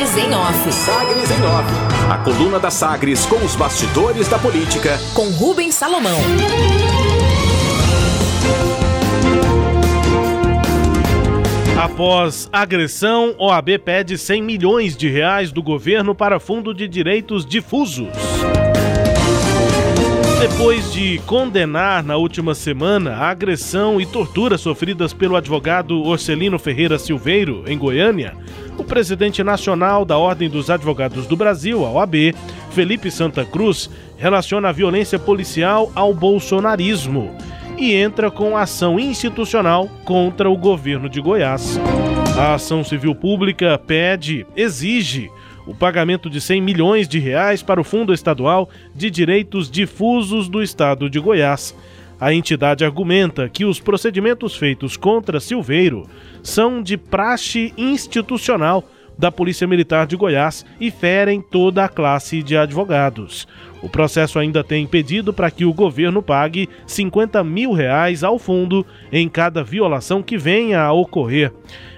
Sagres em Off. Sagres em Off. A coluna da Sagres com os bastidores da política. Com Rubens Salomão. Após agressão, OAB pede 100 milhões de reais do governo para fundo de direitos difusos. Depois de condenar na última semana a agressão e tortura sofridas pelo advogado Orcelino Ferreira Silveiro, em Goiânia, o presidente nacional da Ordem dos Advogados do Brasil, a OAB, Felipe Santa Cruz, relaciona a violência policial ao bolsonarismo e entra com ação institucional contra o governo de Goiás. A ação civil pública pede, exige o pagamento de 100 milhões de reais para o Fundo Estadual de Direitos Difusos do Estado de Goiás. A entidade argumenta que os procedimentos feitos contra Silveiro são de praxe institucional da Polícia Militar de Goiás e ferem toda a classe de advogados. O processo ainda tem pedido para que o governo pague 50 mil reais ao fundo em cada violação que venha a ocorrer.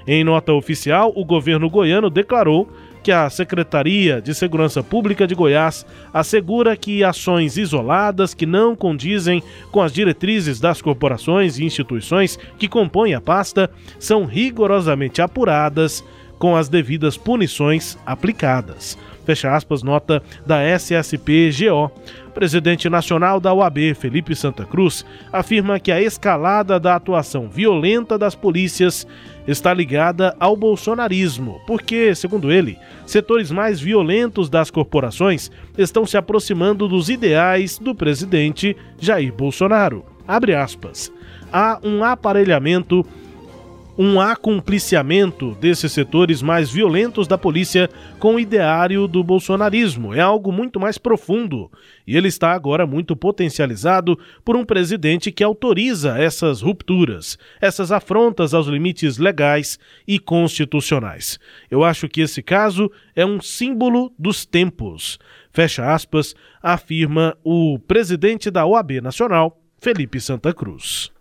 Em nota oficial, o governo goiano declarou que a Secretaria de Segurança Pública de Goiás assegura que ações isoladas que não condizem com as diretrizes das corporações e instituições que compõem a pasta são rigorosamente apuradas com as devidas punições aplicadas. Fecha aspas, nota da SSP-GO. Presidente nacional da UAB, Felipe Santa Cruz, afirma que a escalada da atuação violenta das polícias está ligada ao bolsonarismo, porque, segundo ele, setores mais violentos das corporações estão se aproximando dos ideais do presidente Jair Bolsonaro. Abre aspas. Há um aparelhamento um acompliciamento desses setores mais violentos da polícia com o ideário do bolsonarismo. É algo muito mais profundo e ele está agora muito potencializado por um presidente que autoriza essas rupturas, essas afrontas aos limites legais e constitucionais. Eu acho que esse caso é um símbolo dos tempos. Fecha aspas, afirma o presidente da OAB Nacional, Felipe Santa Cruz.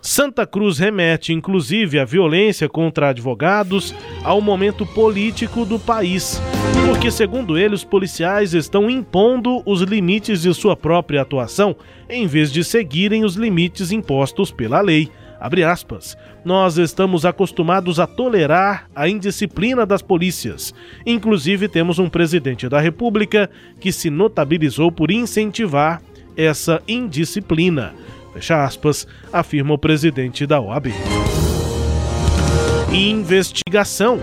Santa Cruz remete, inclusive, a violência contra advogados ao momento político do país, porque, segundo ele, os policiais estão impondo os limites de sua própria atuação em vez de seguirem os limites impostos pela lei. Nós estamos acostumados a tolerar a indisciplina das polícias. Inclusive, temos um presidente da República que se notabilizou por incentivar essa indisciplina fecha aspas, afirma o presidente da OAB. Investigação.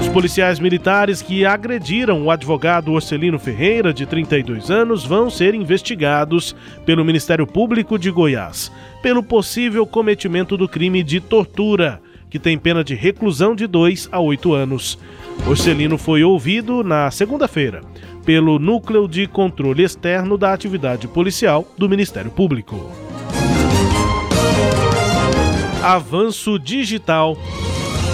Os policiais militares que agrediram o advogado Orcelino Ferreira, de 32 anos, vão ser investigados pelo Ministério Público de Goiás pelo possível cometimento do crime de tortura, que tem pena de reclusão de 2 a 8 anos. Orcelino foi ouvido na segunda-feira pelo Núcleo de Controle Externo da Atividade Policial do Ministério Público. Avanço digital.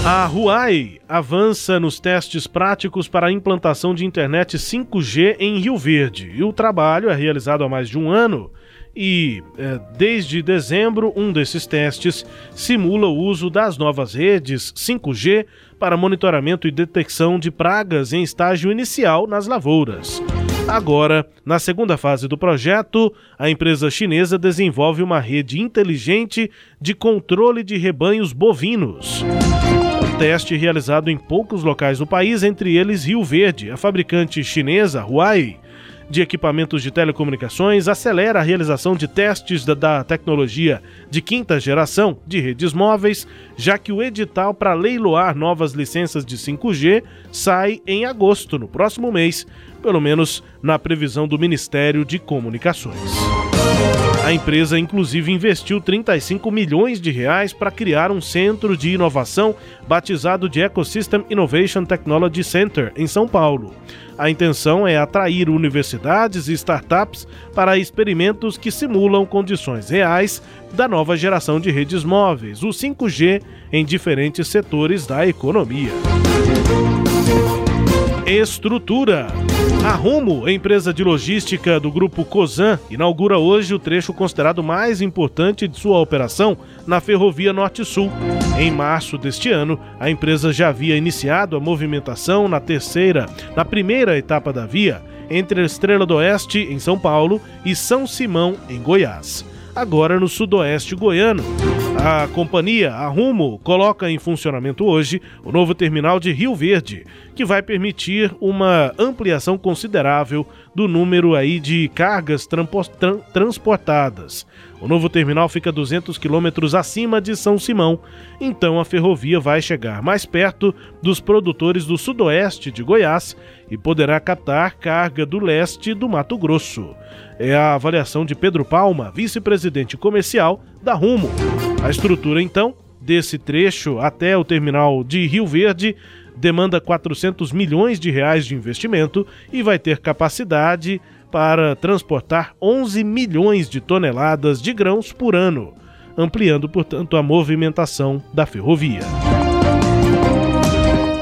A Huawei avança nos testes práticos para a implantação de internet 5G em Rio Verde. E o trabalho é realizado há mais de um ano e, é, desde dezembro, um desses testes simula o uso das novas redes 5G para monitoramento e detecção de pragas em estágio inicial nas lavouras. Agora, na segunda fase do projeto, a empresa chinesa desenvolve uma rede inteligente de controle de rebanhos bovinos. O teste realizado em poucos locais do país, entre eles Rio Verde, a fabricante chinesa Huawei de equipamentos de telecomunicações acelera a realização de testes da, da, tecnologia de quinta geração de redes móveis, já que o edital para leiloar novas licenças de 5G sai em agosto, no próximo mês, pelo menos na previsão do Ministério de Comunicações. A empresa inclusive investiu 35 milhões de reais para criar um centro de inovação batizado de Ecosystem Innovation Technology Center em São Paulo. A intenção é atrair universidades e startups para experimentos que simulam condições reais da nova geração de redes móveis, o 5G, em diferentes setores da economia. Estrutura. A Rumo, empresa de logística do grupo Cosan, inaugura hoje o trecho considerado mais importante de sua operação na Ferrovia Norte-Sul. Em março deste ano, a empresa já havia iniciado a movimentação na terceira, na primeira etapa da via, entre Estrela do Oeste, em São Paulo, e São Simão, em Goiás. Agora no sudoeste goiano. A companhia, a Rumo, coloca em funcionamento hoje o novo terminal de Rio Verde, que vai permitir uma ampliação considerável do número aí de cargas transportadas. O novo terminal fica 200 quilômetros acima de São Simão, então a ferrovia vai chegar mais perto dos produtores do sudoeste de Goiás e poderá captar carga do leste do Mato Grosso. É a avaliação de Pedro Palma, vice-presidente comercial da Rumo. A estrutura, então, desse trecho até o terminal de Rio Verde demanda 400 milhões de reais de investimento e vai ter capacidade para transportar 11 milhões de toneladas de grãos por ano, ampliando, portanto, a movimentação da ferrovia.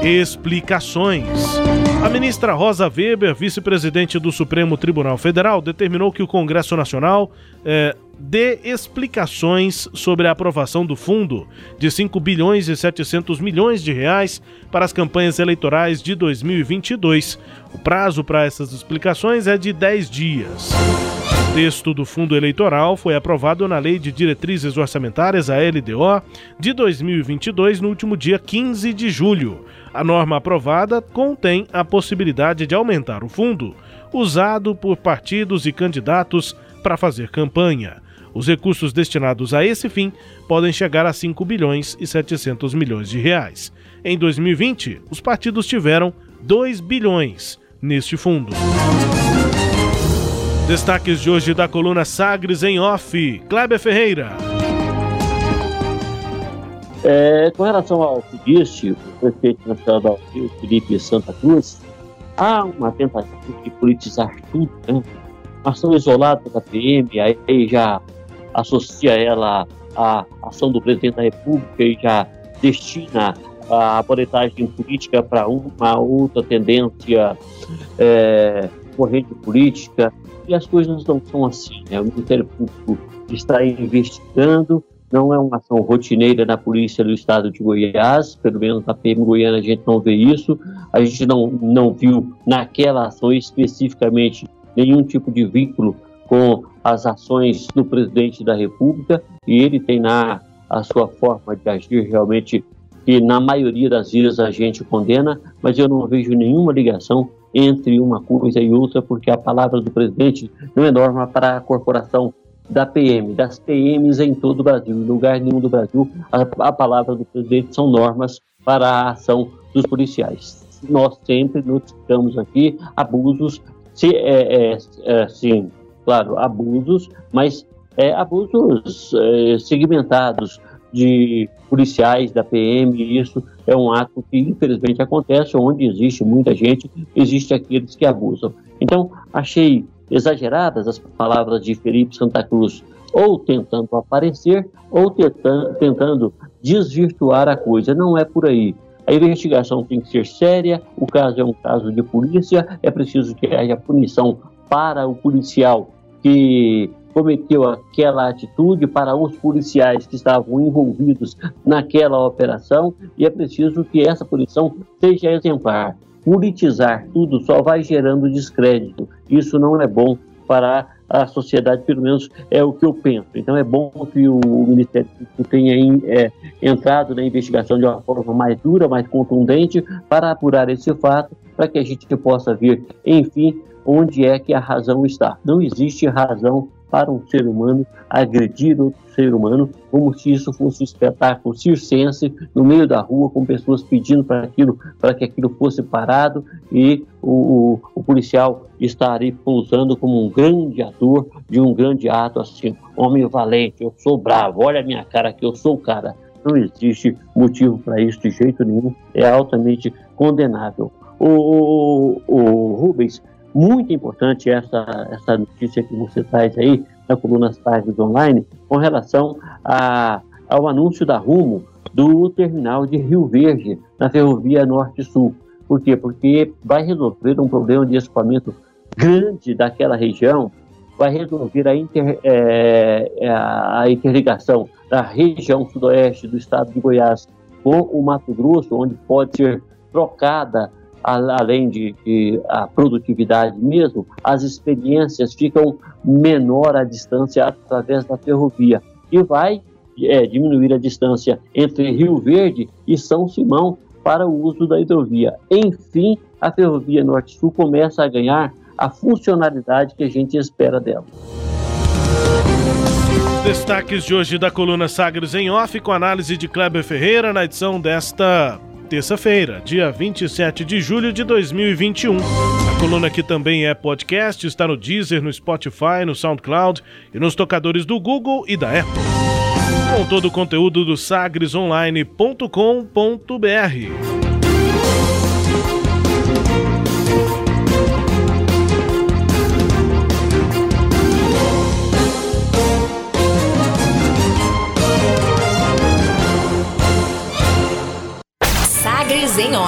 Explicações. A ministra Rosa Weber, vice-presidente do Supremo Tribunal Federal, determinou que o Congresso Nacional eh, dê explicações sobre a aprovação do fundo de 5 bilhões e 700 milhões de reais para as campanhas eleitorais de 2022. O prazo para essas explicações é de 10 dias. O texto do fundo eleitoral foi aprovado na Lei de Diretrizes Orçamentárias, a LDO, de 2022 no último dia 15 de julho. A norma aprovada contém a possibilidade de aumentar o fundo, usado por partidos e candidatos para fazer campanha. Os recursos destinados a esse fim podem chegar a 5 bilhões e 700 milhões de reais. Em 2020, os partidos tiveram 2 bilhões neste fundo. Destaques de hoje da coluna Sagres em Off. Kleber Ferreira. É, com relação ao que disse o prefeito nacional do Felipe Santa Cruz, há uma tentativa de politizar tudo, né? Uma ação isolada da PM, aí já associa ela à ação do presidente da República e já destina a boletagem política para uma outra tendência é, corrente política. E as coisas não são assim. Né? O Ministério Público está investigando, não é uma ação rotineira na polícia do estado de Goiás, pelo menos na PM Goiânia a gente não vê isso, a gente não, não viu naquela ação especificamente nenhum tipo de vínculo com as ações do presidente da República e ele tem na a sua forma de agir realmente que na maioria das vezes a gente condena, mas eu não vejo nenhuma ligação entre uma coisa e outra, porque a palavra do presidente não é norma para a corporação da PM, das PMs em todo o Brasil. Em lugar nenhum do Brasil, a, a palavra do presidente são normas para a ação dos policiais. Nós sempre notificamos aqui abusos, se, é, é, é, sim, claro, abusos, mas é, abusos é, segmentados de policiais da PM, e isso é um ato que infelizmente acontece, onde existe muita gente, existe aqueles que abusam. Então, achei exageradas as palavras de Felipe Santa Cruz, ou tentando aparecer, ou tentando, tentando desvirtuar a coisa. Não é por aí. A investigação tem que ser séria, o caso é um caso de polícia, é preciso que haja punição para o policial que cometeu aquela atitude, para os policiais que estavam envolvidos naquela operação, e é preciso que essa punição seja exemplar. Politizar tudo só vai gerando descrédito. Isso não é bom para a sociedade, pelo menos é o que eu penso. Então é bom que o Ministério Público tenha é, entrado na investigação de uma forma mais dura, mais contundente, para apurar esse fato, para que a gente possa ver, enfim, onde é que a razão está. Não existe razão para um ser humano agredir outro ser humano, como se isso fosse um espetáculo circense no meio da rua, com pessoas pedindo para aquilo, para que aquilo fosse parado e o, o, policial estaria pousando como um grande ator de um grande ato assim, homem valente, eu sou bravo, olha a minha cara que eu sou o cara. Não existe motivo para isso de jeito nenhum, é altamente condenável. O, o, o Rubens, muito importante essa, essa notícia que você traz aí na coluna Tardes Online com relação a, ao anúncio da Rumo do terminal de Rio Verde, na ferrovia Norte-Sul. Por quê? Porque vai resolver um problema de escoamento grande daquela região, vai resolver a, inter, é, é a interligação da região sudoeste do estado de Goiás com o Mato Grosso, onde pode ser trocada, além de, de a produtividade mesmo, as experiências ficam menor a distância através da ferrovia e vai é, diminuir a distância entre Rio Verde e São Simão para o uso da hidrovia. Enfim, a ferrovia Norte-Sul começa a ganhar a funcionalidade que a gente espera dela. Destaques de hoje da coluna Sagres em Off com análise de Kleber Ferreira na edição desta terça-feira, dia 27 de julho de 2021. A coluna aqui também é podcast, está no Deezer, no Spotify, no SoundCloud e nos tocadores do Google e da Apple. Com todo o conteúdo do sagresonline.com.br.